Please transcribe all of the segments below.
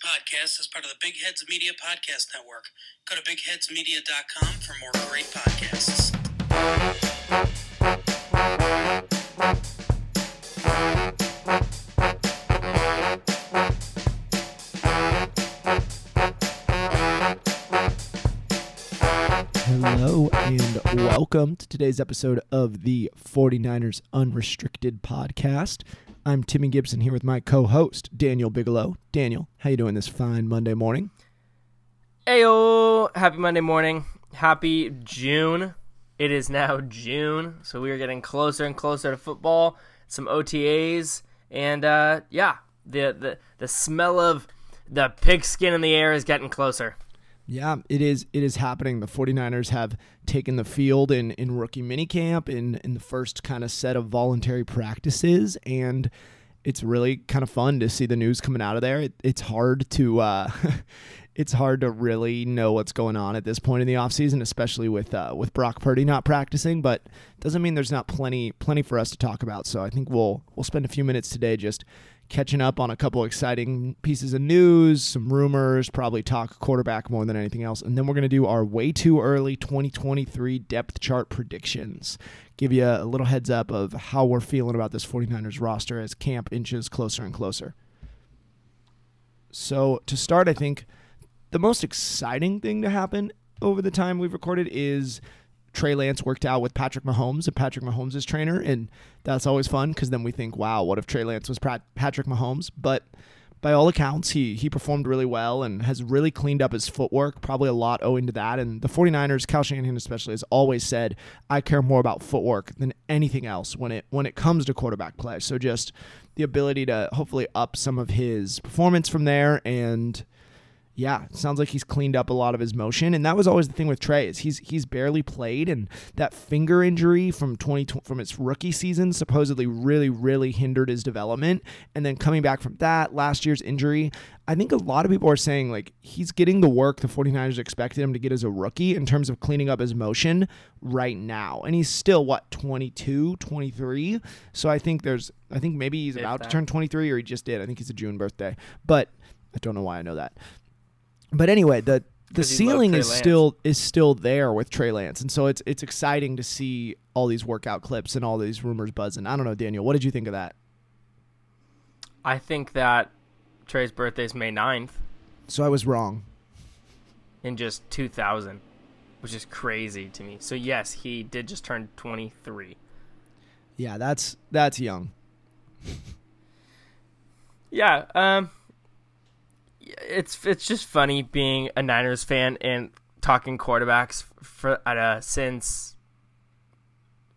podcast is part of the Big Heads Media Podcast Network. Go to bigheadsmedia.com for more great podcasts. Hello and welcome to today's episode of the 49ers Unrestricted podcast. I'm Timmy Gibson here with my co-host Daniel Bigelow. Daniel, how you doing this fine Monday morning? Ayo! Happy Monday morning. Happy June. It is now June, so we are getting closer and closer to football, some OTAs, and uh, yeah, the, the the smell of the pigskin in the air is getting closer. Yeah, it is it is happening. The 49ers have taken the field in, in rookie minicamp in, in the first kind of set of voluntary practices and it's really kind of fun to see the news coming out of there. It, it's hard to uh, it's hard to really know what's going on at this point in the offseason, especially with uh, with Brock Purdy not practicing, but doesn't mean there's not plenty plenty for us to talk about. So I think we'll we'll spend a few minutes today just catching up on a couple exciting pieces of news, some rumors, probably talk quarterback more than anything else. And then we're going to do our way too early 2023 depth chart predictions. Give you a little heads up of how we're feeling about this 49ers roster as camp inches closer and closer. So, to start, I think the most exciting thing to happen over the time we've recorded is Trey Lance worked out with Patrick Mahomes and Patrick Mahomes' trainer, and that's always fun because then we think, wow, what if Trey Lance was Patrick Mahomes? But by all accounts, he he performed really well and has really cleaned up his footwork, probably a lot owing to that. And the 49ers, Kyle Shanahan especially, has always said, I care more about footwork than anything else when it when it comes to quarterback play. So just the ability to hopefully up some of his performance from there and yeah, sounds like he's cleaned up a lot of his motion, and that was always the thing with Trey is he's he's barely played, and that finger injury from twenty from its rookie season supposedly really really hindered his development, and then coming back from that last year's injury, I think a lot of people are saying like he's getting the work the 49ers expected him to get as a rookie in terms of cleaning up his motion right now, and he's still what 22, 23, so I think there's I think maybe he's about to turn 23 or he just did. I think he's a June birthday, but I don't know why I know that. But anyway, the the ceiling is Lance. still is still there with Trey Lance, and so it's it's exciting to see all these workout clips and all these rumors buzzing. I don't know, Daniel, what did you think of that? I think that Trey's birthday is May 9th. So I was wrong. In just 2000, which is crazy to me. So yes, he did just turn 23. Yeah, that's that's young. yeah, um it's it's just funny being a Niners fan and talking quarterbacks for since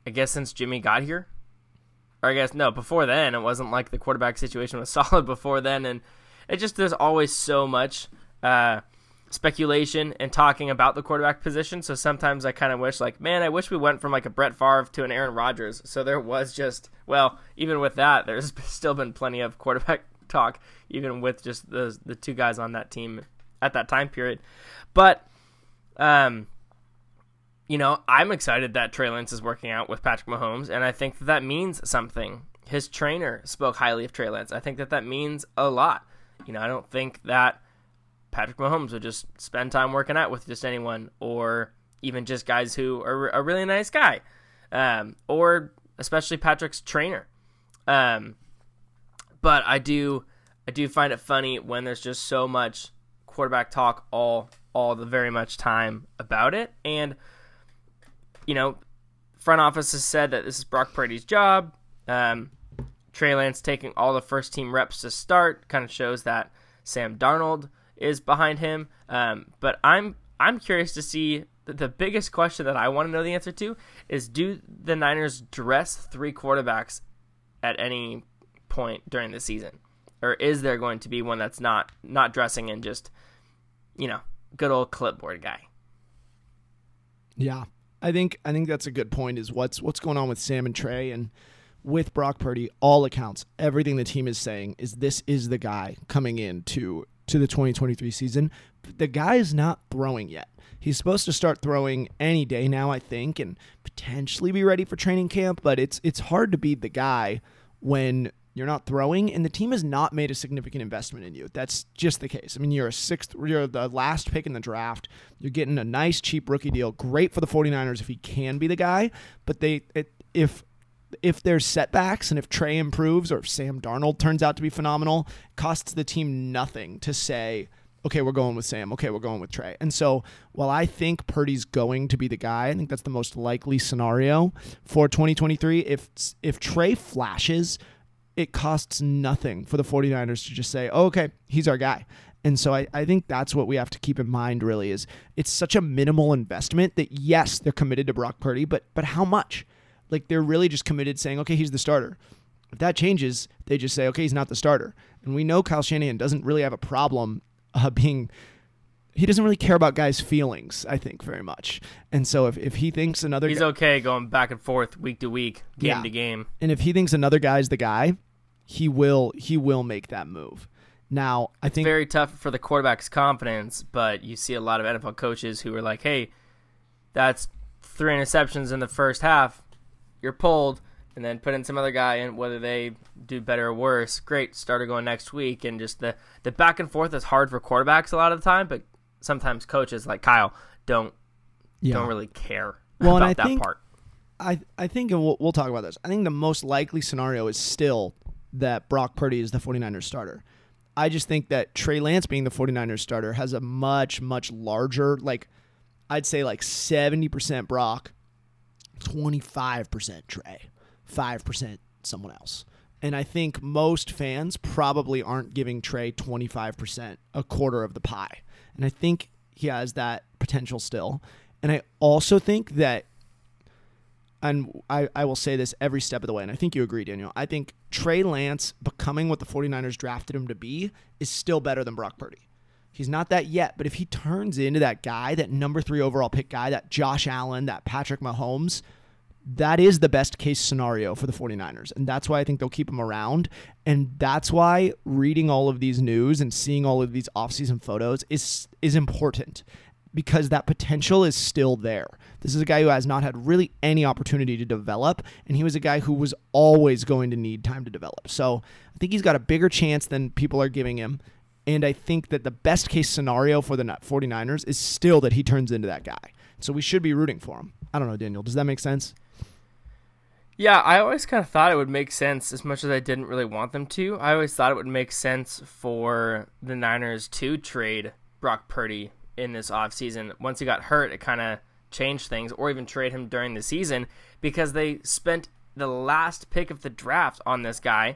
I guess since Jimmy got here. Or I guess no, before then it wasn't like the quarterback situation was solid before then and it just there's always so much uh, speculation and talking about the quarterback position. So sometimes I kind of wish, like, man, I wish we went from like a Brett Favre to an Aaron Rodgers. So there was just, well, even with that, there's still been plenty of quarterback talk, even with just the the two guys on that team at that time period. But, um, you know, I'm excited that Trey Lance is working out with Patrick Mahomes, and I think that that means something. His trainer spoke highly of Trey Lance. I think that that means a lot. You know, I don't think that Patrick Mahomes would just spend time working out with just anyone, or even just guys who are a really nice guy, um, or especially Patrick's trainer. Um, but I do I do find it funny when there's just so much quarterback talk all all the very much time about it. And you know, front office has said that this is Brock Purdy's job. Um, Trey Lance taking all the first team reps to start kind of shows that Sam Darnold is behind him. Um, but I'm I'm curious to see the, the biggest question that I want to know the answer to is: Do the Niners dress three quarterbacks at any point during the season, or is there going to be one that's not not dressing in just you know good old clipboard guy? Yeah, I think I think that's a good point. Is what's what's going on with Sam and Trey and with Brock Purdy. All accounts, everything the team is saying is this is the guy coming in to to the 2023 season. The guy is not throwing yet. He's supposed to start throwing any day now, I think, and potentially be ready for training camp. But it's it's hard to beat the guy when you're not throwing, and the team has not made a significant investment in you. That's just the case. I mean, you're a sixth, you're the last pick in the draft. You're getting a nice, cheap rookie deal. Great for the 49ers if he can be the guy, but they, it, if if there's setbacks and if Trey improves or if Sam Darnold turns out to be phenomenal, costs the team nothing to say, okay, we're going with Sam. Okay, we're going with Trey. And so while I think Purdy's going to be the guy, I think that's the most likely scenario for 2023. If if Trey flashes, it costs nothing for the 49ers to just say, oh, okay, he's our guy. And so I, I think that's what we have to keep in mind really is it's such a minimal investment that yes, they're committed to Brock Purdy, but but how much? Like they're really just committed saying, okay, he's the starter. If that changes, they just say, okay, he's not the starter. And we know Kyle Shanahan doesn't really have a problem uh, being he doesn't really care about guys' feelings, I think, very much. And so if, if he thinks another He's guy, okay going back and forth week to week, game Yeah. to game. and if he thinks another guy's the guy, he will he will make that move. Now, I think Very tough for the quarterback's confidence, but you see a lot of NFL coaches who are like, "Hey, that's three interceptions in the first half. You're pulled." And then put in some other guy, and whether they do better or worse, great starter going next week. And just the the back and forth is hard for quarterbacks a lot of the time, but sometimes coaches like Kyle don't yeah. don't really care Well, and about I that think- part. I I think and we'll, we'll talk about this. I think the most likely scenario is still that Brock Purdy is the 49ers starter. I just think that Trey Lance being the 49ers starter has a much much larger like I'd say like 70% Brock, 25% Trey, 5% someone else. And I think most fans probably aren't giving Trey 25%, a quarter of the pie. And I think he has that potential still. And I also think that and I, I will say this every step of the way, and I think you agree, Daniel. I think Trey Lance becoming what the 49ers drafted him to be is still better than Brock Purdy. He's not that yet, but if he turns into that guy, that number three overall pick guy, that Josh Allen, that Patrick Mahomes, that is the best case scenario for the 49ers. And that's why I think they'll keep him around. And that's why reading all of these news and seeing all of these offseason photos is is important because that potential is still there. This is a guy who has not had really any opportunity to develop, and he was a guy who was always going to need time to develop. So I think he's got a bigger chance than people are giving him. And I think that the best case scenario for the 49ers is still that he turns into that guy. So we should be rooting for him. I don't know, Daniel. Does that make sense? Yeah, I always kind of thought it would make sense as much as I didn't really want them to. I always thought it would make sense for the Niners to trade Brock Purdy in this offseason. Once he got hurt, it kind of changed things, or even trade him during the season because they spent the last pick of the draft on this guy.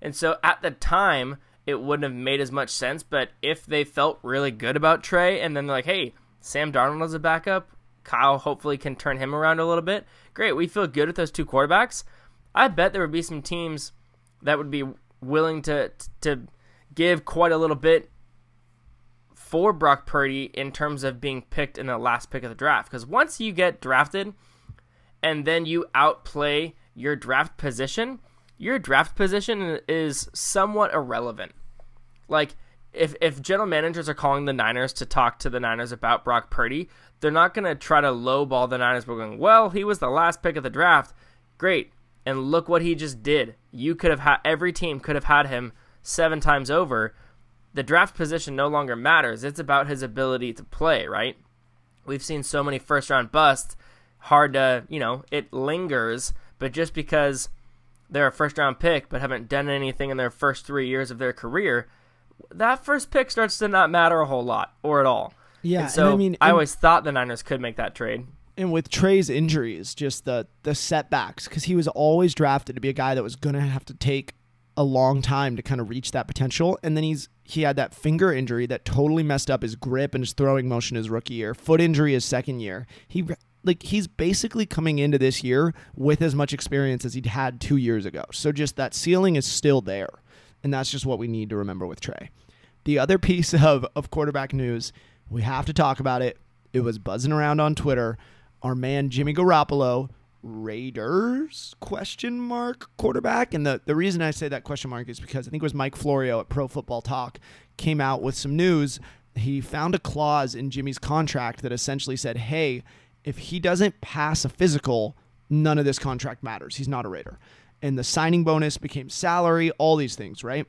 And so at the time, it wouldn't have made as much sense. But if they felt really good about Trey and then they're like, hey, Sam Darnold is a backup, Kyle hopefully can turn him around a little bit. Great, we feel good with those two quarterbacks. I bet there would be some teams that would be willing to to give quite a little bit for Brock Purdy in terms of being picked in the last pick of the draft. Because once you get drafted and then you outplay your draft position, your draft position is somewhat irrelevant. Like if if general managers are calling the Niners to talk to the Niners about Brock Purdy, they're not going to try to lowball the Niners by going, "Well, he was the last pick of the draft. Great. And look what he just did. You could have had every team could have had him 7 times over. The draft position no longer matters. It's about his ability to play, right? We've seen so many first round busts, hard to, you know, it lingers, but just because they're a first round pick but haven't done anything in their first 3 years of their career, that first pick starts to not matter a whole lot or at all. Yeah, And so and I mean, I always thought the Niners could make that trade. and with Trey's injuries, just the the setbacks, because he was always drafted to be a guy that was gonna have to take a long time to kind of reach that potential, and then he's he had that finger injury that totally messed up his grip and his throwing motion his rookie year, foot injury his second year. He like he's basically coming into this year with as much experience as he'd had two years ago. So just that ceiling is still there, and that's just what we need to remember with Trey. The other piece of, of quarterback news, we have to talk about it. It was buzzing around on Twitter. Our man Jimmy Garoppolo, Raiders question mark quarterback. And the, the reason I say that question mark is because I think it was Mike Florio at Pro Football Talk came out with some news. He found a clause in Jimmy's contract that essentially said, hey, if he doesn't pass a physical, none of this contract matters. He's not a Raider. and the signing bonus became salary, all these things, right?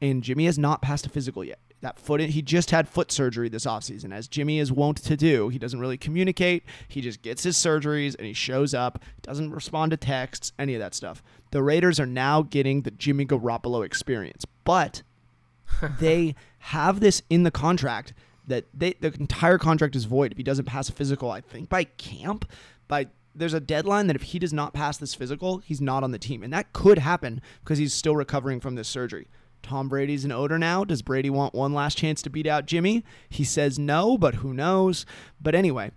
And Jimmy has not passed a physical yet. That foot, he just had foot surgery this offseason. As Jimmy is wont to do, he doesn't really communicate. He just gets his surgeries and he shows up, doesn't respond to texts, any of that stuff. The Raiders are now getting the Jimmy Garoppolo experience, but they have this in the contract that they, the entire contract is void if he doesn't pass a physical. I think by camp, by there's a deadline that if he does not pass this physical, he's not on the team, and that could happen because he's still recovering from this surgery. Tom Brady's an odor now. Does Brady want one last chance to beat out Jimmy? He says no, but who knows? But anyway,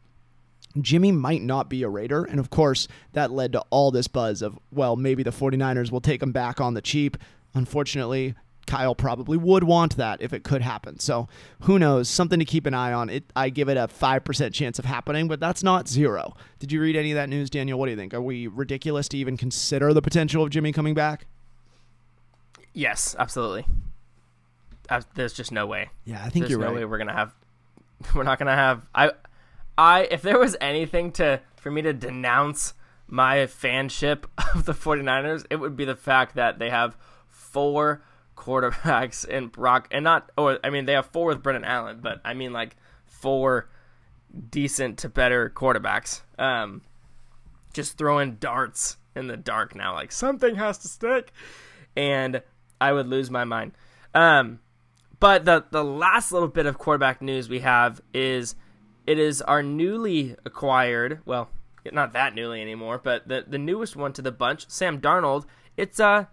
Jimmy might not be a Raider. And of course, that led to all this buzz of, well, maybe the 49ers will take him back on the cheap. Unfortunately, Kyle probably would want that if it could happen. So who knows? Something to keep an eye on. It I give it a five percent chance of happening, but that's not zero. Did you read any of that news, Daniel? What do you think? Are we ridiculous to even consider the potential of Jimmy coming back? Yes, absolutely. Uh, there's just no way. Yeah, I think There's you're no right. way we're gonna have. We're not gonna have. I, I. If there was anything to for me to denounce my fanship of the 49ers, it would be the fact that they have four quarterbacks in Brock, and not. Or I mean, they have four with Brandon Allen, but I mean like four decent to better quarterbacks. Um, just throwing darts in the dark now. Like something has to stick, and I would lose my mind. Um, but the the last little bit of quarterback news we have is it is our newly acquired. Well, not that newly anymore, but the the newest one to the bunch, Sam Darnold. It's uh,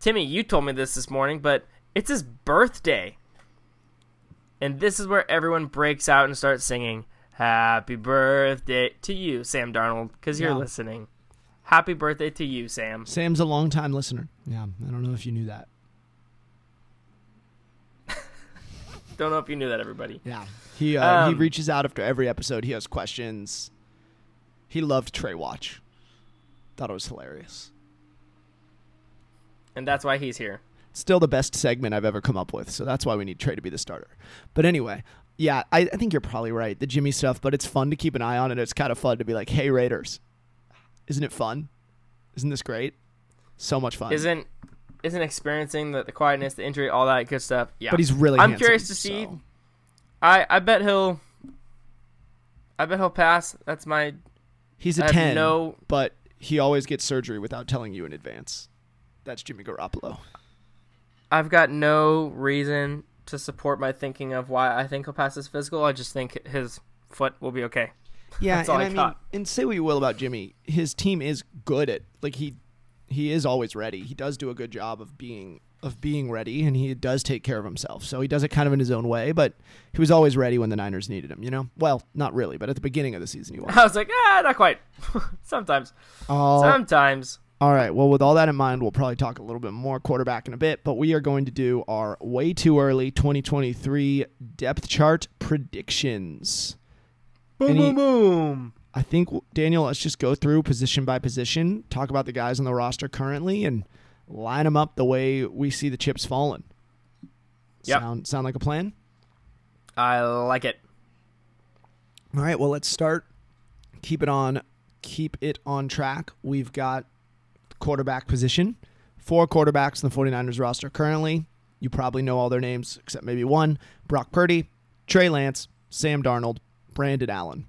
Timmy, you told me this this morning, but it's his birthday. And this is where everyone breaks out and starts singing Happy birthday to you, Sam Darnold, because you're Yeah. listening. Happy birthday to you, Sam. Sam's a long-time listener. Yeah, I don't know if you knew that. Don't know if you knew that, everybody. Yeah, he uh, he Um, reaches out after every episode. He has questions. He loved Trey Watch. Thought it was hilarious. And that's why he's here. Still the best segment I've ever come up with. So that's why we need Trey to be the starter. But anyway, yeah, I, I think you're probably right. The Jimmy stuff, but it's fun to keep an eye on, and it's kind of fun to be like, "Hey Raiders, isn't it fun? Isn't this great? So much fun." Isn't isn't experiencing the, the quietness, the injury, all that good stuff. Yeah. But he's really. I'm handsome, curious to see. so- I I bet he'll I bet he'll pass. That's my He's a I ten, no but he always gets surgery without telling you in advance. That's Jimmy Garoppolo. I've got no reason to support my thinking of why I think he'll pass his physical. I just think his foot will be okay. Yeah, and I I, mean, and say what you will about Jimmy, his team is good at like he he is always ready. He does do a good job of being of being ready, and he does take care of himself. So he does it kind of in his own way, but he was always ready when the Niners needed him. You know, well, not really, but at the beginning of the season he was. I was like, ah, not quite. Sometimes. Oh, Sometimes. all right. Well, with all that in mind, we'll probably talk a little bit more quarterback in a bit, but we are going to do our way too early 2023 depth chart predictions. Boom, boom, boom. I think Daniel, let's just go through position by position, talk about the guys on the roster currently, and line them up the way we see the chips falling. Yep. Sound sound like a plan? I like it. All right. Well, let's start. Keep it on. Keep it on track. We've got quarterback position. Four quarterbacks in the 49ers roster currently. You probably know all their names except maybe one: Brock Purdy, Trey Lance, Sam Darnold, Brandon Allen.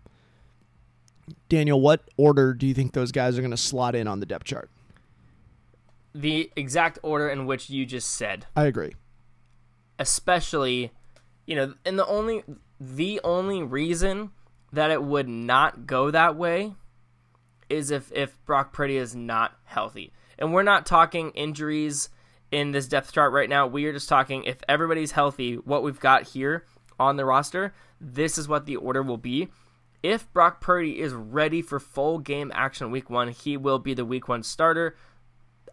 Daniel, what order do you think those guys are going to slot in on the depth chart? The exact order in which you just said. I agree. especially you know and the only the only reason that it would not go that way is if if Brock Purdy is not healthy. And we're not talking injuries in this depth chart right now. We are just talking if everybody's healthy, what we've got here on the roster, this is what the order will be. If Brock Purdy is ready for full game action week 1, he will be the week 1 starter.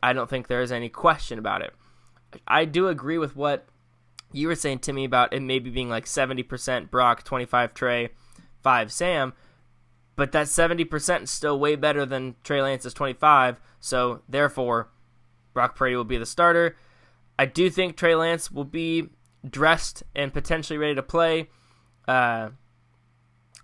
I don't think there is any question about it. I do agree with what you were saying to me about it maybe being like 70% Brock, 25 Trey, 5 Sam, but that 70% is still way better than Trey Lance's 25, so therefore Brock Purdy will be the starter. I do think Trey Lance will be dressed and potentially ready to play. Uh,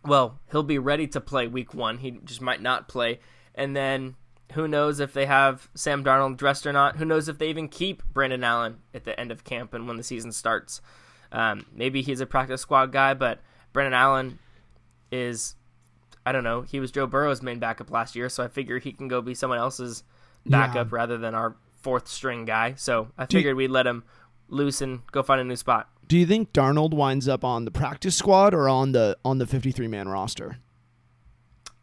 well, he'll be ready to play week one. He just might not play. And then Who knows if they have Sam Darnold dressed or not? Who knows if they even keep Brandon Allen at the end of camp and when the season starts? Um, maybe he's a practice squad guy, but Brandon Allen is, I don't know, he was Joe Burrow's main backup last year, so I figure he can go be someone else's backup Yeah. rather than our fourth string guy. So I Do you- figured we'd let him loose and go find a new spot. Do you think Darnold winds up on the practice squad or on the on the 53 man roster?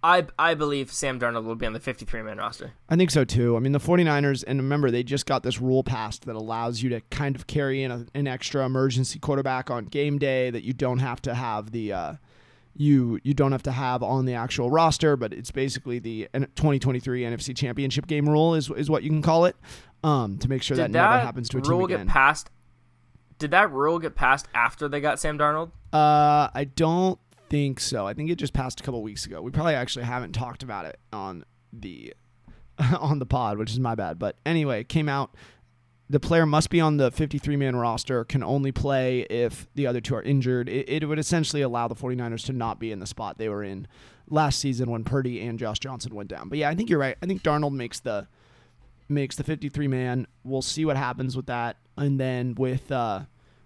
I I believe Sam Darnold will be on the 53 man roster. I think so too. I mean, the 49ers, and remember, they just got this rule passed that allows you to kind of carry in a, an extra emergency quarterback on game day that you don't have to have the. Uh, you you don't have to have on the actual roster, but it's basically the 2023 NFC Championship game rule is is what you can call it, um, to make sure that, Did never happens to a team again. rule get passed? Did that rule get passed after they got Sam Darnold? Uh, I don't think so. I think it just passed a couple weeks ago. We probably actually haven't talked about it on the on the pod, which is my bad. But anyway, it came out. The player must be on the 53 man roster, can only play if the other two are injured. It, it would essentially allow the 49ers to not be in the spot they were in last season when Purdy and Josh Johnson went down. But yeah, I think you're right. I think Darnold makes the makes the 53 man. We'll see what happens with that. And then with uh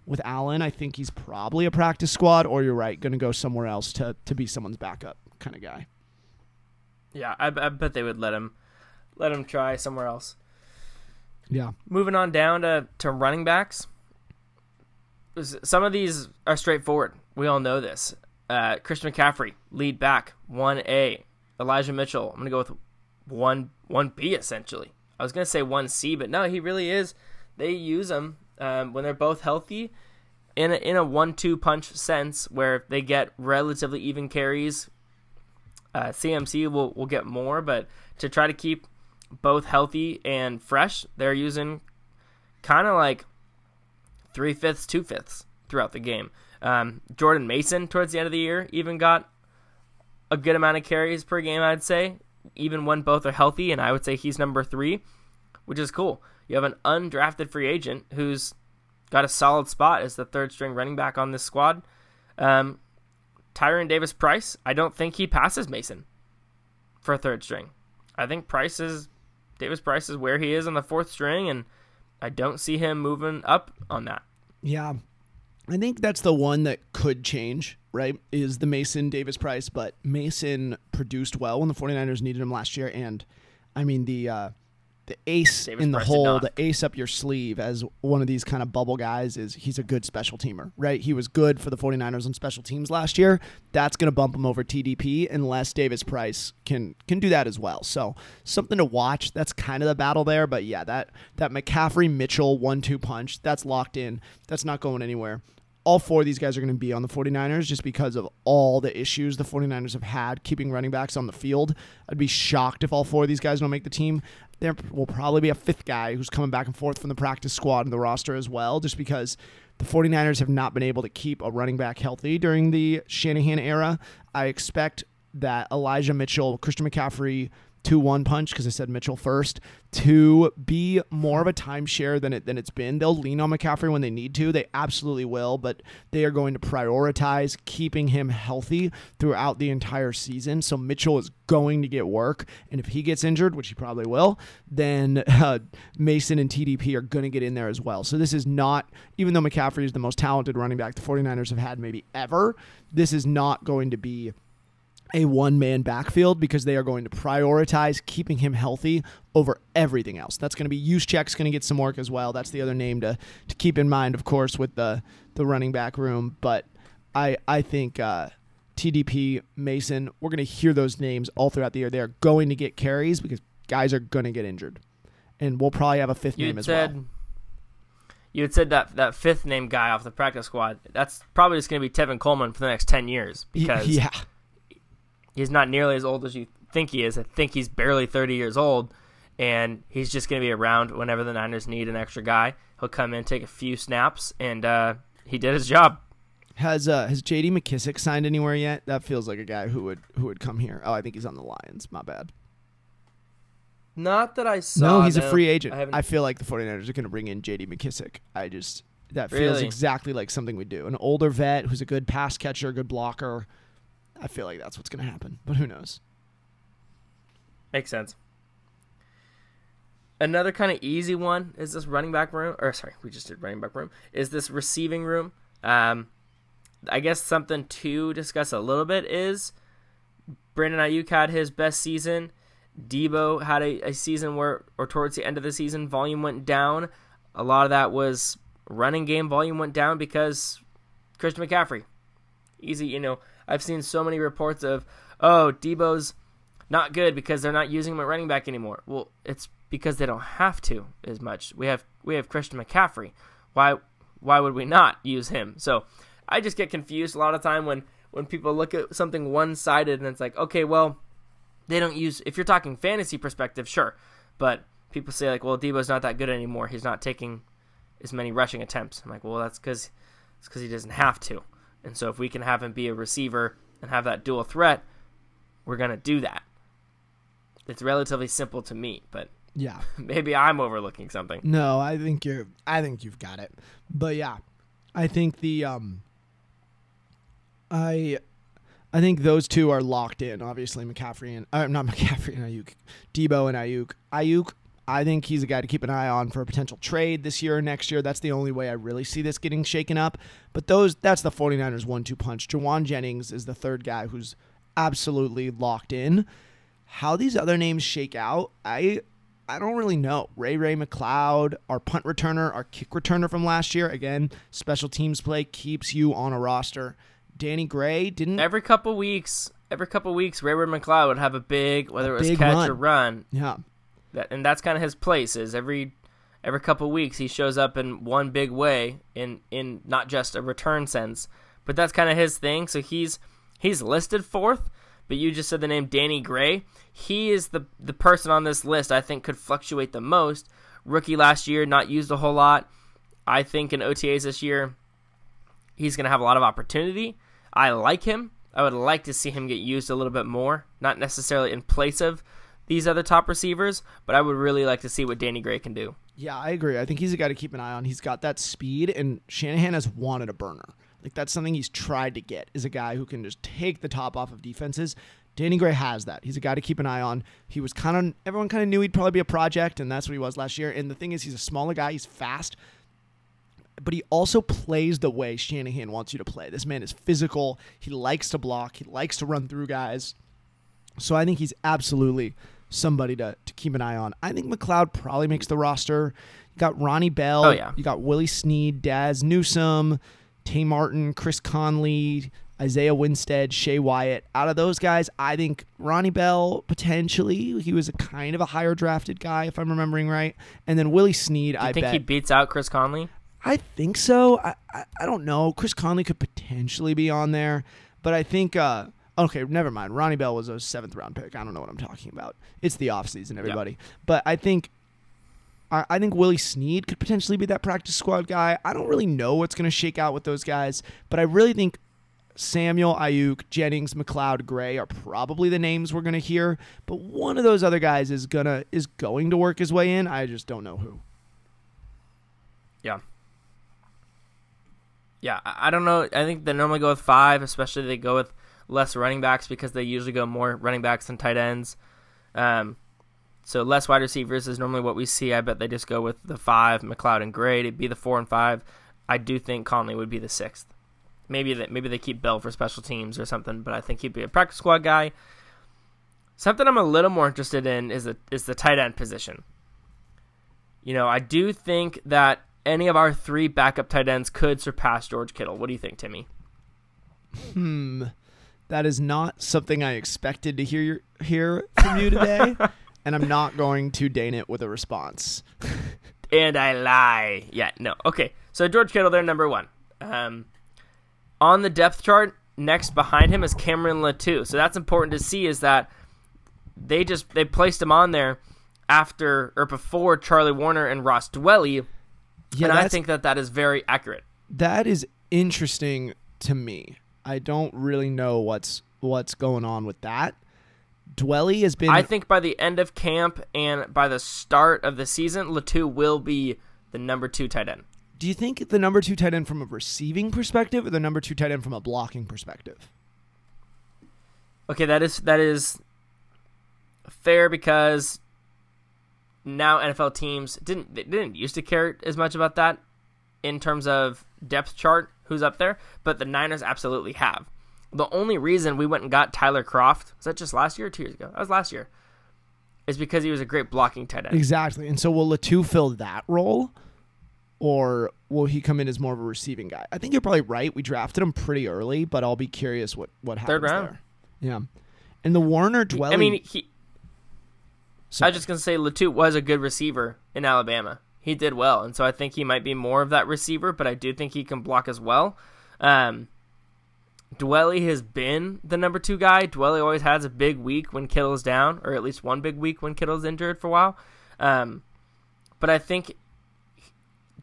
with Allen, I think he's probably a practice squad or you're right, going to go somewhere else to to be someone's backup kind of guy. Yeah, I, I bet they would let him let him try somewhere else. Yeah. Moving on down to, to running backs. Some of these are straightforward. We all know this. Uh, Christian McCaffrey, lead back, 1A. Elijah Mitchell, I'm going to go with 1, 1B essentially. I was going to say 1C, but no, he really is. They use them um, when they're both healthy in a, in a 1 2 punch sense where they get relatively even carries. Uh, CMC will, will get more, but to try to keep both healthy and fresh, they're using kind of like three fifths, two fifths throughout the game. Um, Jordan Mason, towards the end of the year, even got a good amount of carries per game, I'd say, even when both are healthy, and I would say he's number three, which is cool. You have an undrafted free agent who's got a solid spot as the third string running back on this squad. Um, Tyrion Davis Price, I don't think he passes Mason for third string. I think Price is Davis Price is where he is on the fourth string, and I don't see him moving up on that. Yeah. I think that's the one that could change, right? Is the Mason Davis Price, but Mason produced well when the 49ers needed him last year and I mean the uh the ace Davis in the hole, the ace up your sleeve as one of these kind of bubble guys is he's a good special teamer, right? He was good for the 49ers on special teams last year. That's going to bump him over TDP unless Davis Price can can do that as well. So, something to watch. That's kind of the battle there, but yeah, that that McCaffrey Mitchell 1-2 punch, that's locked in. That's not going anywhere all four of these guys are going to be on the 49ers just because of all the issues the 49ers have had keeping running backs on the field. I'd be shocked if all four of these guys don't make the team. There will probably be a fifth guy who's coming back and forth from the practice squad and the roster as well, just because the 49ers have not been able to keep a running back healthy during the Shanahan era. I expect that Elijah Mitchell, Christian McCaffrey, two one punch because I said Mitchell first to be more of a timeshare than it than it's been. They'll lean on McCaffrey when they need to. They absolutely will, but they are going to prioritize keeping him healthy throughout the entire season. So Mitchell is going to get work, and if he gets injured, which he probably will, then uh, Mason and TDP are going to get in there as well. So this is not even though McCaffrey is the most talented running back the 49ers have had maybe ever, this is not going to be a one man backfield because they are going to prioritize keeping him healthy over everything else. That's going to be Juszczyk's going to get some work as well. That's the other name to, to keep in mind, of course, with the, the running back room. But I I think uh, TDP Mason, we're going to hear those names all throughout the year. They are going to get carries because guys are going to get injured, and we'll probably have a fifth You name as said well. you had said that that fifth name guy off the practice squad. That's probably just going to be Tevin Coleman for the next ten years because yeah, he's not nearly as old as you think he is. I think he's barely 30 years old, and he's just going to be around whenever the Niners need an extra guy. He'll come in, take a few snaps, and uh, he did his job. has uh, has J.D. McKissic signed anywhere yet? That feels like a guy who would who would come here. Oh, I think he's on the Lions. My bad. Not that I saw. No, he's a free agent. I I, feel like the 49ers are going to bring in J.D. McKissic. I just that feels Really? exactly like something we do. An older vet who's a good pass catcher, good blocker. I feel like that's what's going to happen, but who knows? Makes sense. another kind of easy one is this running back room. Or sorry, we just did running back room. Is this receiving room? Um, I guess something to discuss a little bit is Brandon Aiyuk had his best season. Deebo had a, a season where, or towards the end of the season, volume went down. A lot of that was running game volume went down because Christian McCaffrey. Easy, you know. I've seen so many reports of, oh, Deebo's not good because they're not using him at running back anymore. Well, it's because they don't have to as much. We have we have Christian McCaffrey. Why why would we not use him? So I just get confused a lot of time when when people look at something one sided and it's like, okay, well, they don't use if you're talking fantasy perspective, sure. But people say like, well, Deebo's not that good anymore. He's not taking as many rushing attempts. I'm like, well, that's because it's because he doesn't have to. And so if we can have him be a receiver and have that dual threat, we're gonna do that. It's relatively simple to me, but Yeah. maybe I'm overlooking something. No, I think you're. I think you've got it. But yeah, I think the um. I, I think those two are locked in. Obviously, McCaffrey and uh, not McCaffrey and Aiyuk, Deebo and Aiyuk. Aiyuk, I think he's a guy to keep an eye on for a potential trade this year or next year. That's the only way I really see this getting shaken up. But those, that's the 49ers one-two punch. Jauan Jennings is the third guy who's absolutely locked in. How these other names shake out, I I don't really know. Ray Ray McCloud, our punt returner, our kick returner from last year. Again, special teams play keeps you on a roster. Danny Gray didn't. Every couple weeks, every couple weeks, Ray Ray McCloud would have a big, whether it was catch run. or run, yeah, that, and that's kind of his place. Is every every couple weeks he shows up in one big way in in not just a return sense, but that's kind of his thing. So he's he's listed fourth, but you just said the name Danny Gray. He is the the person on this list I think could fluctuate the most. Rookie last year, not used a whole lot. I think in OTAs this year, he's going to have a lot of opportunity. I like him. I would like to see him get used a little bit more, not necessarily in place of these other top receivers, but I would really like to see what Danny Gray can do. yeah, I agree. I think he's a guy to keep an eye on. He's got that speed, and Shanahan has wanted a burner. Like that's something he's tried to get. Is a guy who can just take the top off of defenses. Danny Gray has that. He's a guy to keep an eye on. He was kind of everyone kind of knew he'd probably be a project, and that's what he was last year. And the thing is, he's a smaller guy. He's fast, but he also plays the way Shanahan wants you to play. This man is physical. He likes to block. He likes to run through guys. So I think he's absolutely somebody to, to keep an eye on. I think McCloud probably makes the roster. You got Ronnie Bell. Oh, yeah. You got Willie Snead, Dazz Newsome, Tay Martin, Chris Conley, Isaiah Winstead, Shea Wyatt. Out of those guys, I think Ronnie Bell potentially. He was a kind of a higher drafted guy, if I'm remembering right. And then Willie Snead, I think bet. he beats out Chris Conley? I think so. I, I I don't know. Chris Conley could potentially be on there, but I think uh okay, never mind. Ronnie Bell was a seventh round pick. I don't know what I'm talking about. It's the offseason, everybody. But I think I, think Willie Snead could potentially be that practice squad guy. I don't really know what's gonna shake out with those guys, but I really think Samuel, Aiyuk, Jennings, McCloud, Gray are probably the names we're gonna hear. But one of those other guys is gonna is going to work his way in. I just don't know who. Yeah. Yeah, I don't know. I think they normally go with five, especially they go with less running backs because they usually go more running backs than tight ends. Um, so less wide receivers is normally what we see. I bet they just go with the five, McCloud and Gray. It'd be the four and five. I do think Conley would be the sixth. Maybe that maybe they keep Bell for special teams or something, but I think he'd be a practice squad guy. Something I'm a little more interested in is the is the tight end position. You know, I do think that any of our three backup tight ends could surpass George Kittle. What do you think, Timmy? Hmm. That is not something I expected to hear your, hear from you today, and I'm not going to deign it with a response. And I lie. Yeah, no. Okay. So George Kittle, they're number one. Um, on the depth chart, next behind him is Cameron Latu. So that's important to see is that they just they placed him on there after or before Charlie Woerner and Ross Dwelley. Yeah, and I think that that is very accurate. that is interesting to me. I don't really know what's what's going on with that. Dwelley has been I think by the end of camp and by the start of the season, Latu will be the number two tight end. Do you think the number 2 tight end from a receiving perspective or the number 2 tight end from a blocking perspective? Okay, that is that is fair because now NFL teams didn't they didn't used to care as much about that in terms of depth chart who's up there, but the Niners absolutely have. The only reason we went and got Tyler Kroft was that just last year or two years ago? That was last year. Is because he was a great blocking tight end. Exactly. And so will Latu fill that role? Or will he come in as more of a receiving guy? I think you're probably right. We drafted him pretty early, but I'll be curious what, what happens Third round. there. Yeah. And the Woerner Dwelley I mean, he. I was just gonna say Latu was a good receiver in Alabama. He did well, and so I think he might be more of that receiver. But I do think he can block as well. Um, Dwelley has been the number two guy. Dwelley always has a big week when Kittle's down, or at least one big week when Kittle's injured for a while. Um, but I think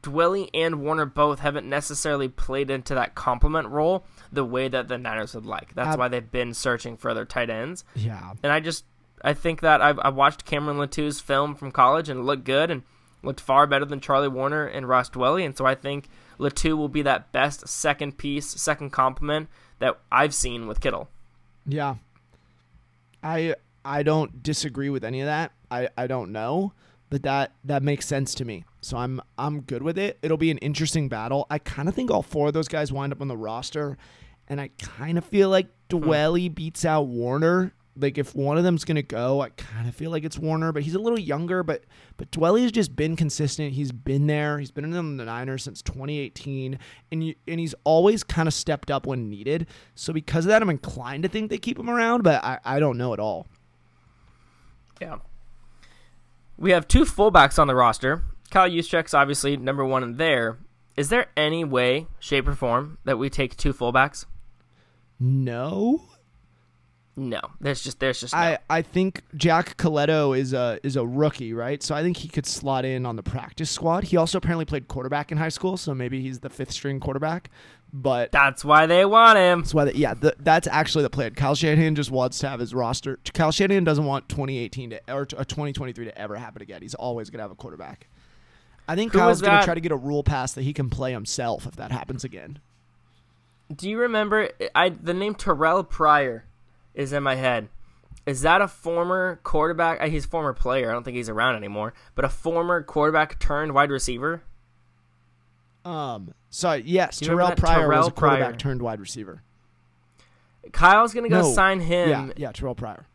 Dwelley and Woerner both haven't necessarily played into that complement role the way that the Niners would like. That's Ab- why they've been searching for other tight ends. Yeah. And I just I think that I've, I watched Cameron Latu's film from college and it looked good and looked far better than Charlie Woerner and Ross Dwelley. And so I think Latu will be that best second piece, second complement that I've seen with Kittle. Yeah. I I don't disagree with any of that. I, I don't know. But that that makes sense to me. So I'm I'm good with it. It'll be an interesting battle. I kind of think all four of those guys wind up on the roster, and I kind of feel like hmm. Dwelley beats out Woerner. Like if one of them's gonna go, I kind of feel like it's Woerner, but he's a little younger. But but Dwelley has just been consistent. He's been there. He's been in the Niners since 2018, and you, and he's always kind of stepped up when needed. So because of that, I'm inclined to think they keep him around, but I, I don't know at all. Yeah. We have two fullbacks on the roster. Kyle Juszczyk's obviously number one in there. Is there any way, shape, or form that we take two fullbacks? No, No. There's just there's just no. I, I think Jack Colletto is a is a rookie, right? So I think he could slot in on the practice squad. He also apparently played quarterback in high school, so maybe he's the fifth string quarterback. But That's why they want him. that's why, the, yeah, the, that's actually the plan. Kyle Shanahan just wants to have his roster. Kyle Shanahan doesn't want 2018 to or uh, 2023 to ever happen again. He's always gonna have a quarterback. I think Who Kyle's gonna try to get a rule pass that he can play himself if that happens again. Do you remember? I the name Terrell Pryor is in my head. Is that a former quarterback? uh, He's a former player. I don't think he's around anymore. But a former quarterback turned wide receiver. Um, sorry, yes, you Terrell Pryor was a quarterback Pryor? turned wide receiver. Kyle's gonna go No. sign him. Yeah, yeah, Terrell Pryor.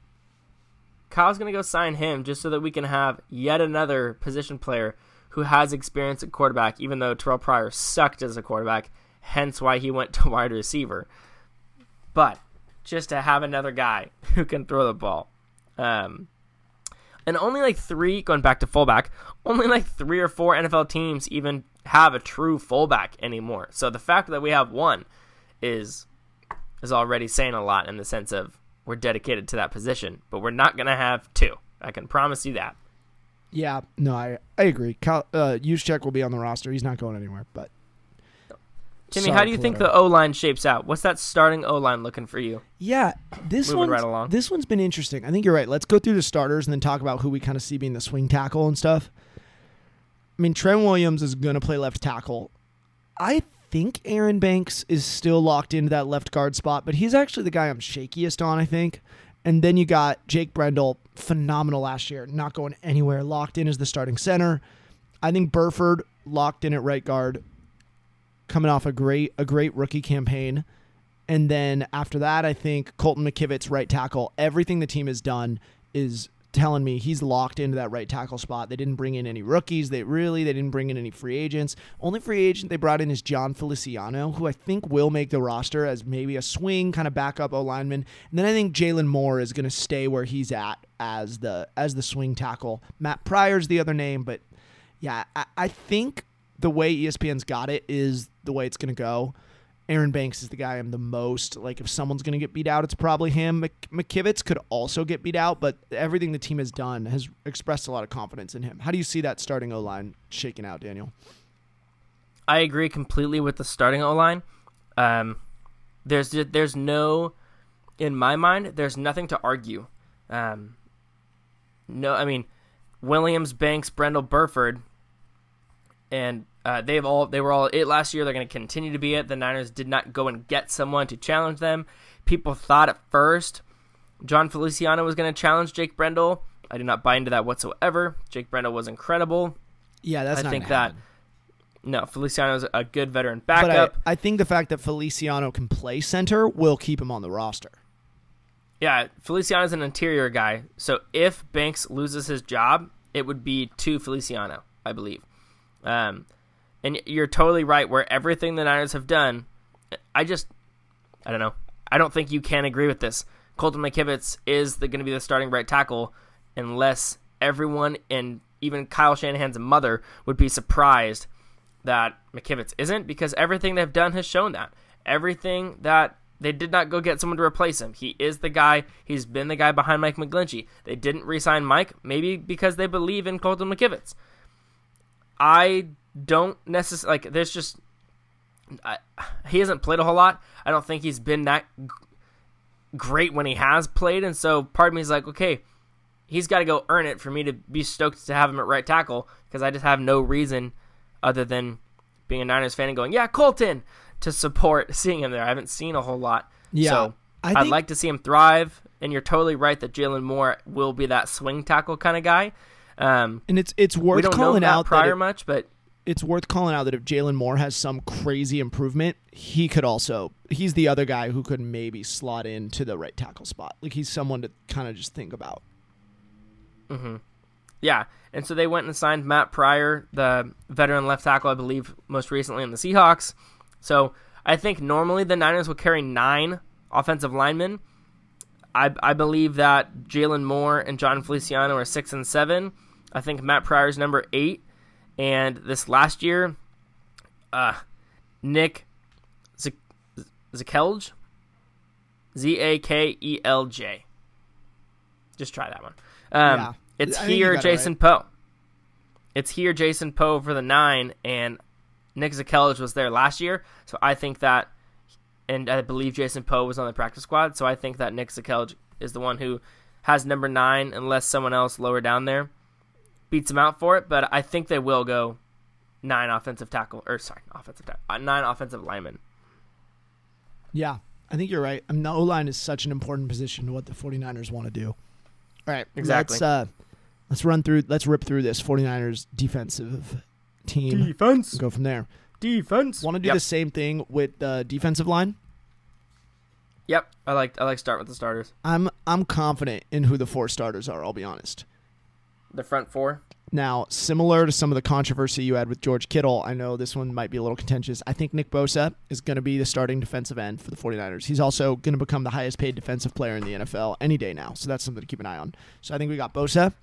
Kyle's gonna go sign him just so that we can have yet another position player who has experience at quarterback. Even though Terrell Pryor sucked as a quarterback, hence why he went to wide receiver. But just to have another guy who can throw the ball. Um, and only like three, going back to fullback, only like three or four NFL teams even have a true fullback anymore. So the fact that we have one is is already saying a lot in the sense of we're dedicated to that position, but we're not going to have two. I can promise you that. Yeah, no, I I agree. Kyle, uh, Juszczyk will be on the roster. He's not going anywhere. But Timmy, how do you think the O line shapes out? What's that starting O line looking for you? Yeah, this one right along. this one's been interesting. I think you're right. Let's go through the starters and then talk about who we kind of see being the swing tackle and stuff. I mean, Trent Williams is going to play left tackle. I think Aaron Banks is still locked into that left guard spot, but he's actually the guy I'm shakiest on, I think. And then you got Jake Brendel, phenomenal last year, not going anywhere, locked in as the starting center. I think Burford locked in at right guard, coming off a great a great rookie campaign. And then after that, I think Colton McKivitz right tackle. Everything the team has done is telling me he's locked into that right tackle spot. They didn't bring in any rookies. They really they didn't bring in any free agents. Only free agent they brought in is Jon Feliciano, who I think will make the roster as maybe a swing kind of backup O lineman. And then I think Jaylon Moore is going to stay where he's at as the as the swing tackle. Matt Pryor's the other name, but yeah, I, I think the way ESPN's got it is the way it's going to go. Aaron Banks is the guy I'm the most like. If someone's going to get beat out, it's probably him. Mc- McKivitz could also get beat out, but everything the team has done has expressed a lot of confidence in him. How do you see that starting O line shaking out, Daniel? I agree completely with the starting O line. Um, there's there's no, in my mind, there's nothing to argue. Um, no, I mean, Williams, Banks, Brendel, Burford, and uh, they've all they were all it last year. They're going to continue to be it. The Niners did not go and get someone to challenge them. People thought at first Jon Feliciano was going to challenge Jake Brendel, I did not buy into that whatsoever. Jake Brendel was incredible. Yeah, that's I think that happen. no, Feliciano is a good veteran But I, backup. I think the fact that Feliciano can play center will keep him on the roster. Yeah, Feliciano is an interior guy. So if Banks loses his job, it would be to Feliciano, I believe. Um, and you're totally right. Where everything the Niners have done, I just, I don't know. I don't think you can agree with this. Colton McKivitz is going to be the starting right tackle, unless everyone and even Kyle Shanahan's mother would be surprised that McKivitz isn't, because everything they've done has shown that. Everything that they did not go get someone to replace him. He is the guy. He's been the guy behind Mike McGlinchey. They didn't re-sign Mike, maybe because they believe in Colton McKivitz. I don't necessarily like. There's just I, he hasn't played a whole lot. I don't think he's been that g- great when he has played, and so part of me is like, okay, he's got to go earn it for me to be stoked to have him at right tackle because I just have no reason other than being a Niners fan and going, yeah, Colton, to support seeing him there. I haven't seen a whole lot. Yeah, so I I'd think- like to see him thrive. And you're totally right that Jaylon Moore will be that swing tackle kind of guy. Um, And it's it's worth calling out that it- much, but it's worth calling out that if Jaylon Moore has some crazy improvement, he could also he's the other guy who could maybe slot into the right tackle spot. Like he's someone to kind of just think about. Yeah, and so they went and signed Matt Pryor, the veteran left tackle, I believe, most recently in the Seahawks. So I think normally the Niners would carry nine offensive linemen. I, I believe that Jaylon Moore and Jon Feliciano are six and seven. I think Matt Pryor is number eight. And this last year, uh, Nick Z- Zakelj, Z A K E L J. Just try that one. Um, Yeah. It's I here, got it Jason right. Poe. It's here, Jason Poe for the nine, and Nick Zakelj was there last year. So I think that, and I believe Jason Poe was on the practice squad. So I think that Nick Zakelj is the one who has number nine, unless someone else lower down there beats them out for it. But I think they will go nine offensive tackle, or sorry, offensive tackle, uh, nine offensive linemen. Yeah, I think you're right. I mean, the O line is such an important position to what the 49ers want to do. All right, Exactly. Let's, uh, let's run through. Let's rip through this 49ers defensive team. Defense, go from there. defense. Want to do yep. the same thing with the defensive line? Yep, I like I like start with the starters. I'm I'm confident in who the four starters are. I'll be honest. The front four. Now, similar to some of the controversy you had with George Kittle, I know this one might be a little contentious. I think Nick Bosa is going to be the starting defensive end for the 49ers. He's also going to become the highest paid defensive player in the NFL any day now. So that's something to keep an eye on. So I think we got Bosa.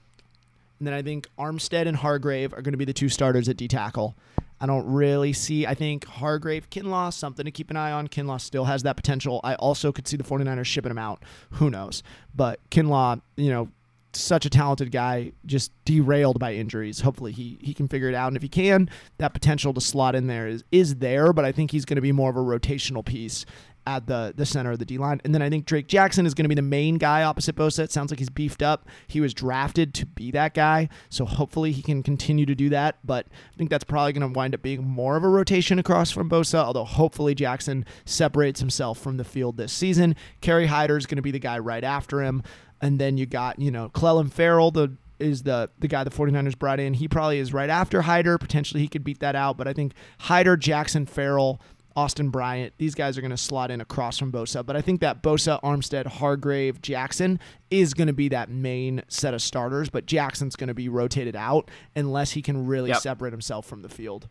And then I think Armstead and Hargrave are going to be the two starters at D tackle. I don't really see. I think Hargrave, Kinlaw, something to keep an eye on. Kinlaw still has that potential. I also could see the 49ers shipping him out. Who knows? But Kinlaw, you know, such a talented guy, just derailed by injuries. Hopefully he he can figure it out. And if he can, that potential to slot in there is is there, but I think he's going to be more of a rotational piece at the the center of the D line. And then I think Drake Jackson is going to be the main guy opposite Bosa. It sounds like he's beefed up. He was drafted to be that guy, so hopefully he can continue to do that. But I think that's probably going to wind up being more of a rotation across from Bosa. Although hopefully Jackson separates himself from the field this season. Kerry Hyder is going to be the guy right after him. And then you got, you know, Clelin Ferrell, the is the the guy the 49ers brought in. He probably is right after Hyder. Potentially he could beat that out, but I think Hyder, Jackson, Farrell, Austin Bryant, these guys are going to slot in across from Bosa. But I think that Bosa, Armstead, Hargrave, Jackson is going to be that main set of starters, but Jackson's going to be rotated out unless he can really Yep. separate himself from the field.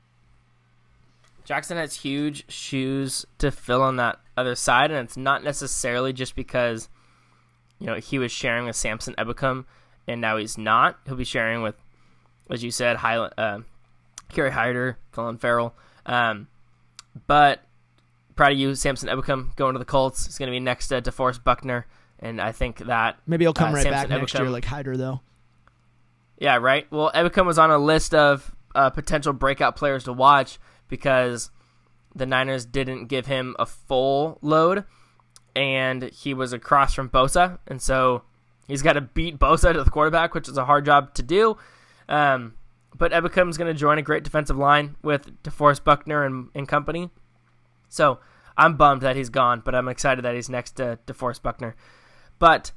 Jackson has huge shoes to fill on that other side, and it's not necessarily just because you know he was sharing with Samson Ebukam, and now he's not. He'll be sharing with, as you said, Highland, uh, Kerry Hyder, Colin Farrell. Um, but proud of you, Samson Ebukam, going to the Colts. He's going to be next to DeForest Buckner, and I think that Maybe he'll come Uh, right Samson back next year like Hyder, though. Yeah, right. Well, Ebukam was on a list of uh, potential breakout players to watch because the Niners didn't give him a full load, and he was across from Bosa, and so he's got to beat Bosa to the quarterback, which is a hard job to do. Um, but Ebukam's going to join a great defensive line with DeForest Buckner and, and company. So I'm bummed that he's gone, but I'm excited that he's next to DeForest Buckner. But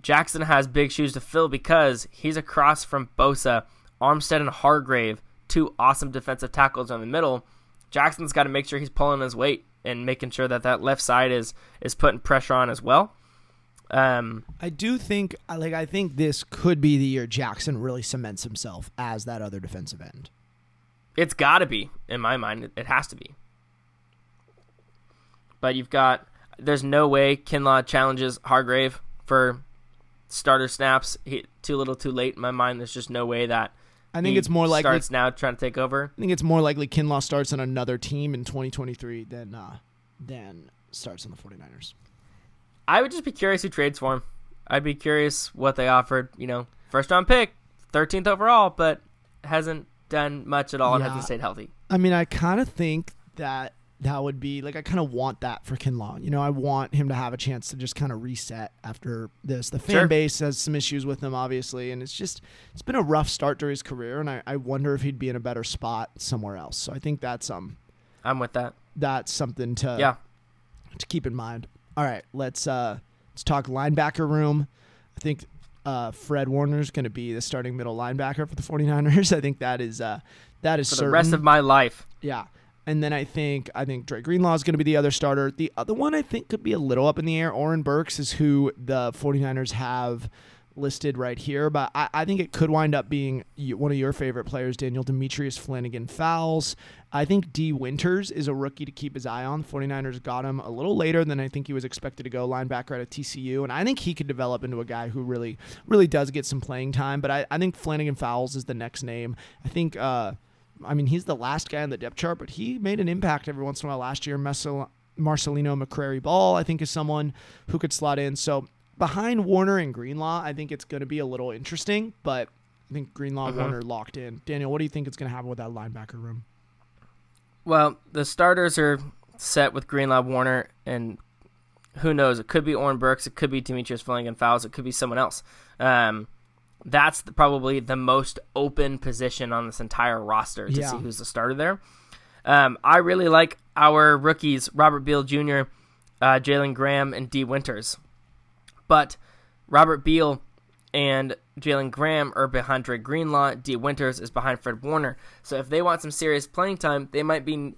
Jackson has big shoes to fill because he's across from Bosa, Armstead, and Hargrave, two awesome defensive tackles in the middle. Jackson's got to make sure he's pulling his weight and making sure that that left side is is putting pressure on as well. Um, I do think, like, I think this could be the year Jackson really cements himself as that other defensive end. it's got to be in my mind. It, has to be. But you've got there's no way Kinlaw challenges Hargrave for starter snaps. He, too little, too late in my mind. There's just no way that I think he it's more likely. starts now trying to take over. I think it's more likely Kinlaw starts on another team in 2023 than uh, than starts on the 49ers. I would just be curious who trades for him. I'd be curious what they offered. You know, first round pick, 13th overall, but hasn't done much at all and hasn't stayed healthy. I mean, I kind of think that that would be like I kind of want that for Kinlaw. You know, I want him to have a chance to just kind of reset after this. The fan Sure. base has some issues with him, obviously, and it's just it's been a rough start to his career, and I, I wonder if he'd be in a better spot somewhere else. So I think that's um I'm with that. that's something to Yeah. to keep in mind. All right, let's uh let's talk linebacker room. I think uh, Fred Warner is going to be the starting middle linebacker for the 49ers. I think that is uh that is For certain. the rest of my life. Yeah. And then I think I think Dre Greenlaw is going to be the other starter. The other one I think could be a little up in the air. Oren Burks is who the 49ers have listed right here, but I, I think it could wind up being one of your favorite players, Daniel Demetrius Flannigan-Fowles. I think Dee Winters is a rookie to keep his eye on. 49ers got him a little later than I think he was expected to go, linebacker out of TCU, and I think he could develop into a guy who really, really does get some playing time. But I, I think Flannigan-Fowles is the next name. I think uh, I mean, he's the last guy on the depth chart, but he made an impact every once in a while last year. Marcel- Marcelino McCrary Ball, I think, is someone who could slot in. So behind Warner and Greenlaw, I think it's going to be a little interesting, but I think Greenlaw, Mhm. Warner locked in. Daniel, what do you think is going to happen with that linebacker room? Well, the starters are set with Greenlaw, Warner, and who knows? It could be Oren Burks, it could be Demetrius Flannigan-Fowles, it could be someone else. Um, that's the, probably the most open position on this entire roster to Yeah. see who's the starter there. Um, I really like our rookies, Robert Beal Jr., uh, Jalen Graham, and Dee Winters. But Robert Beal and Jalen Graham are behind Dre Greenlaw. Dee Winters is behind Fred Warner. So if they want some serious playing time, they might be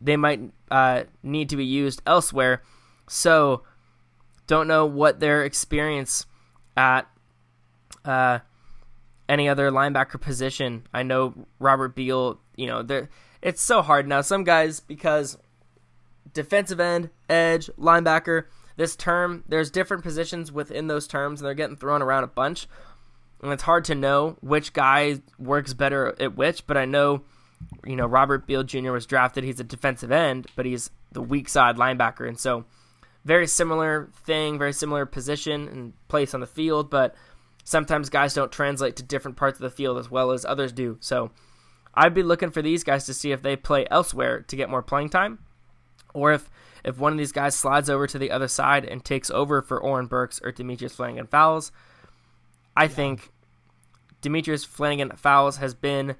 they might uh, need to be used elsewhere. So don't know what their experience at uh, any other linebacker position. I know Robert Beal. You know, it's so hard now. Some guys because defensive end, edge, linebacker. This term, there's different positions within those terms, and they're getting thrown around a bunch. And it's hard to know which guy works better at which. But I know, you know, Robert Beal Jr. was drafted. He's a defensive end, but he's the weak side linebacker, and so very similar thing, very similar position and place on the field. But sometimes guys don't translate to different parts of the field as well as others do. So I'd be looking for these guys to see if they play elsewhere to get more playing time, or if if one of these guys slides over to the other side and takes over for Oren Burks or Demetrius Flannigan-Fowles. I think Demetrius Flannigan-Fowles has been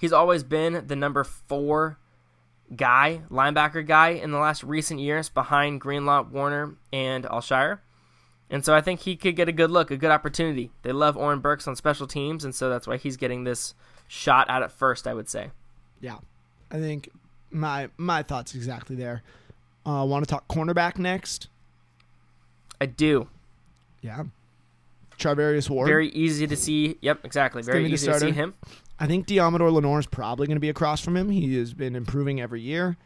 he's always been the number four guy, linebacker guy in the last recent years behind Greenlaw, Warner, and Al-Shaair. And so I think he could get a good look, a good opportunity. They love Oren Burks on special teams, and so that's why he's getting this shot out at first, I would say. Yeah, I think my my thoughts exactly there. Uh, Want to talk cornerback next? I do. Yeah, Charvarius Ward. Very easy to see. Yep, exactly. Very easy to see him. I think Deommodore Lenoir is probably going to be across from him. He has been improving every year.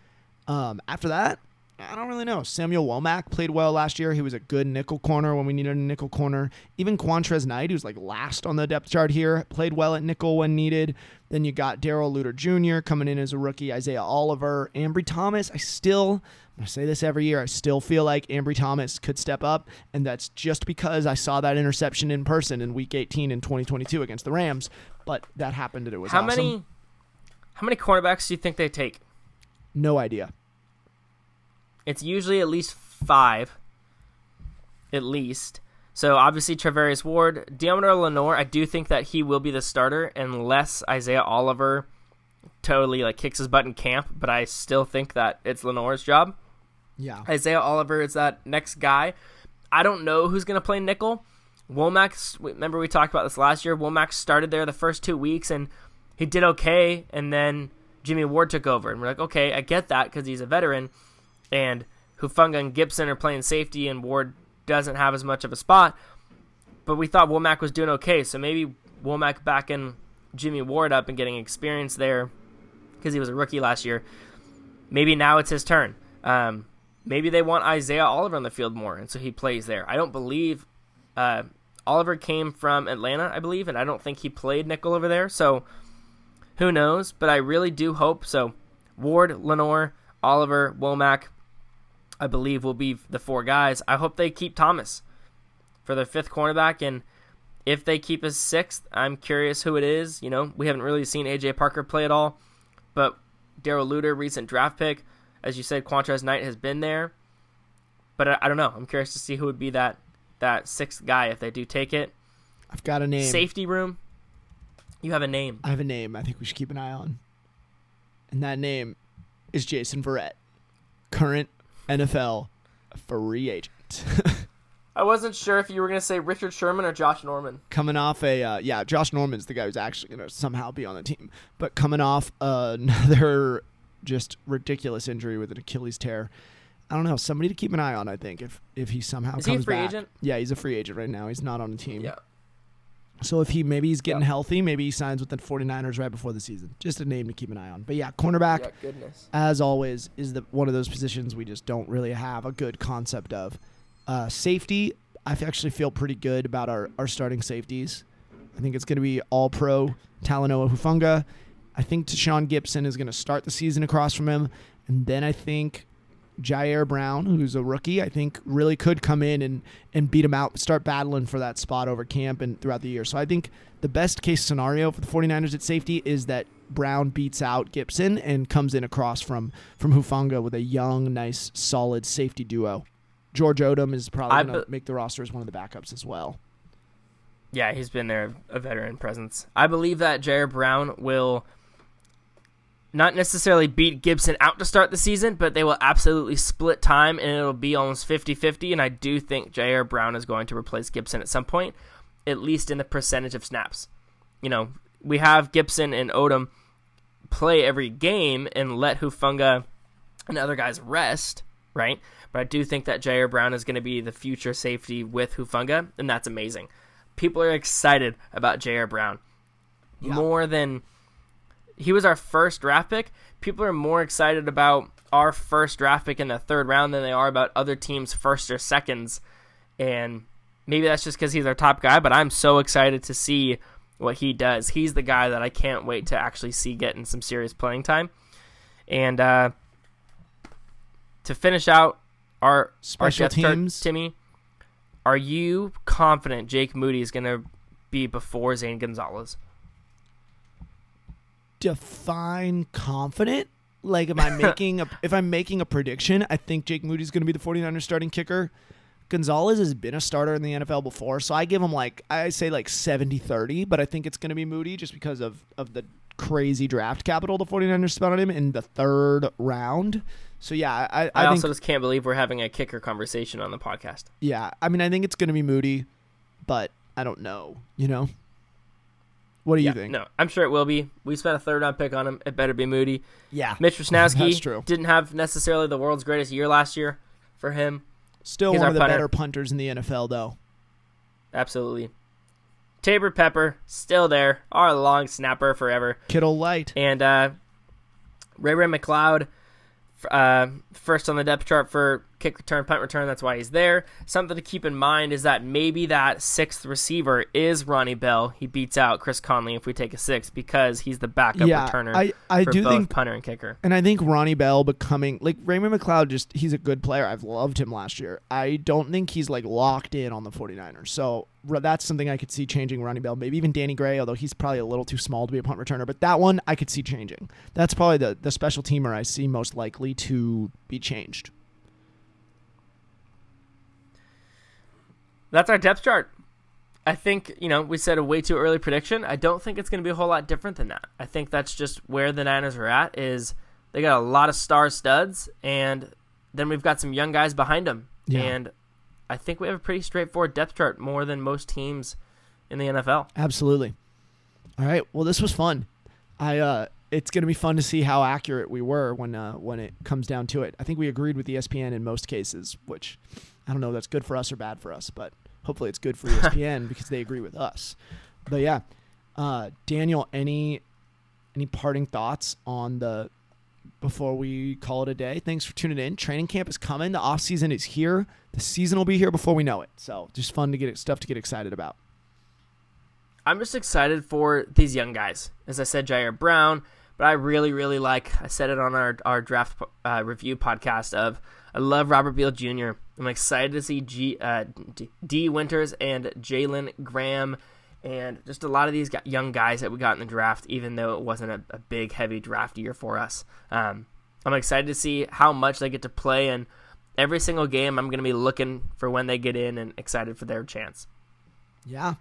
Um, after that, I don't really know. Samuel Womack played well last year. He was a good nickel corner when we needed a nickel corner. Even Qwuantrezz Knight, who's like last on the depth chart here, played well at nickel when needed. Then you got Darrell Luter Jr. coming in as a rookie, Isaiah Oliver, Ambry Thomas. I still, I say this every year, I still feel like Ambry Thomas could step up, and that's just because I saw that interception in person in Week 18 in 2022 against the Rams. But that happened, and it was How awesome. many how many cornerbacks do you think they take? No idea. It's usually at least five. At least. So obviously Travarius Ward, Deommodore Lenoir, I do think that he will be the starter unless Isaiah Oliver totally like kicks his butt in camp, but I still think that it's Lenoir's job. Yeah. Isaiah Oliver is that next guy. I don't know who's going to play nickel. Womack, remember we talked about this last year. Womack started there the first two weeks and he did okay, and then Jimmy Ward took over, and we're like, okay, I get that because he's a veteran, and Hufanga and Gibson are playing safety, and Ward doesn't have as much of a spot. But we thought Womack was doing okay, so maybe Womack backing Jimmy Ward up and getting experience there because he was a rookie last year. Maybe now it's his turn. Um, maybe they want Isaiah Oliver on the field more, and so he plays there. I don't believe uh, Oliver came from Atlanta, I believe, and I don't think he played nickel over there. So who knows? But I really do hope so. Ward, Lenoir, Oliver, Womack, I believe will be the four guys. I hope they keep Thomas for their fifth cornerback, and if they keep his sixth, I'm curious who it is. You know, we haven't really seen AJ Parker play at all, but Darrell Luter, recent draft pick, as you said, Qwuantrezz Knight has been there, but I, I don't know. I'm curious to see who would be that that sixth guy if they do take it. I've got a name. Safety room. You have a name. I have a name. I think we should keep an eye on, and that name is Jason Verrett, current NFL free agent. I wasn't sure if you were going to say Richard Sherman or Josh Norman. coming off a uh, yeah, Josh Norman's the guy who's actually going to somehow be on the team, but coming off another just ridiculous injury with an Achilles tear. I don't know. Somebody to keep an eye on. I think if if he somehow Is he a comes free back. agent? Yeah, he's a free agent right now. He's not on the team. So if he maybe he's getting Yeah. healthy, maybe he signs with the 49ers right before the season. Just a name to keep an eye on. But yeah, cornerback Yeah, as always, is the one of those positions we just don't really have a good concept of. Uh, safety, I actually feel pretty good about our, our starting safeties. I think it's going to be all pro Talanoa Hufanga. I think Tashaun Gibson is going to start the season across from him. And then I think Ji'Ayir Brown, who's a rookie, I think really could come in and, and beat him out, start battling for that spot over camp and throughout the year. So I think the best case scenario for the 49ers at safety is that Brown beats out Gibson and comes in across from from Hufanga with a young, nice, solid safety duo. George Odum is probably going to be- make the roster as one of the backups as well. Yeah, he's been there, a veteran presence. I believe that Ji'Ayir Brown will not necessarily beat Gibson out to start the season, but they will absolutely split time and it'll be almost 50 50. And I do think Ji'Ayir Brown is going to replace Gibson at some point, at least in the percentage of snaps. You know, we have Gibson and Odum play every game and let Hufanga and other guys rest, right? But I do think that Ji'Ayir Brown is going to be the future safety with Hufanga, and that's amazing. People are excited about Ji'Ayir Brown Yeah. more than he was our first draft pick. People are more excited about our first draft pick in the third round than they are about other teams' first or seconds. And maybe that's just because he's our top guy, but I'm so excited to see what he does. He's the guy that I can't wait to actually see getting some serious playing time. And uh, to finish out our Special our teams. Timmy, are you confident Jake Moody is going to be before Zane Gonzalez? Define confident. Like, am I making a if I'm making a prediction? I think Jake Moody's going to be the 49ers starting kicker. Gonzalez has been a starter in the NFL before, so I give him like I say like 70-30, but I think it's going to be Moody just because of of the crazy draft capital the 49ers spent on him in the third round. So yeah, I, I, I, think also just can't believe we're having a kicker conversation on the podcast. yeah, I mean I think it's going to be Moody, but I don't know. You know, what do you Yeah, think? No, I'm sure it will be. We spent a third round pick on him. It better be Moody. Yeah, Mitch That's Wishnowsky true. didn't have necessarily the world's greatest year last year for him. still he's one of the punter. better punters in the NFL though. Absolutely. Taybor Pepper still there, our long snapper forever, Kittle light. and uh, Ray Ray McCloud, uh, first on the depth chart for kick return, punt return. That's why he's there. Something to keep in mind is that maybe that sixth receiver is Ronnie Bell. He beats out Chris Conley if we take a six because he's the backup Yeah, returner I- I do think- punter and kicker. And I think Ronnie Bell becoming like Raymond McCloud just he's a good player. I've loved him last year. I don't think he's like locked in on the 49ers. So that's something I could see changing Ronnie Bell. Maybe even Danny Gray, although he's probably a little too small to be a punt returner. But that one I could see changing. That's probably the, the special teamer I see most likely to be changed. That's our depth chart. I think, you know, we said a way too early prediction. I don't think it's going to be a whole lot different than that. I think that's just where the Niners are at is they got a lot of star studs and then we've got some young guys behind them. Yeah. And I think we have a pretty straightforward depth chart, more than most teams in the NFL. Absolutely. All right. Well, this was fun. I uh, it's going to be fun to see how accurate we were when uh, when it comes down to it. I think we agreed with ESPN in most cases, which I don't know if that's good for us or bad for us, but hopefully it's good for ESPN because they agree with us. But yeah, uh, Daniel, any any parting thoughts on the before we call it a day? Thanks for tuning in. Training camp is coming. The off season is here. The season will be here before we know it. So just fun to get stuff to get excited about. I'm just excited for these young guys. As I said, Ji'Ayir Brown, but I really, really like. I said it on our our draft uh, review podcast. Of I love Robert Beal Jr. I'm excited to see G, uh, D, Winters and Jalen Graham and just a lot of these young guys that we got in the draft, even though it wasn't a, a big, heavy draft year for us. Um, I'm excited to see how much they get to play, and every single game, I'm going to be looking for when they get in and excited for their chance. Yeah.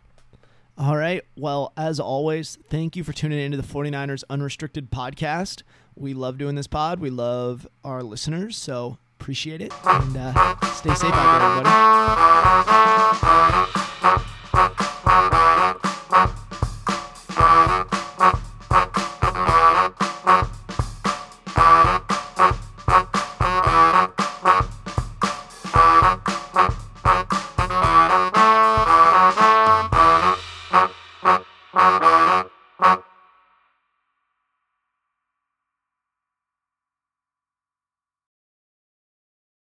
All right. Well, as always, thank you for tuning into the 49ers Unrestricted podcast. We love doing this pod. We love our listeners, so appreciate it. And uh, stay safe out there, everybody.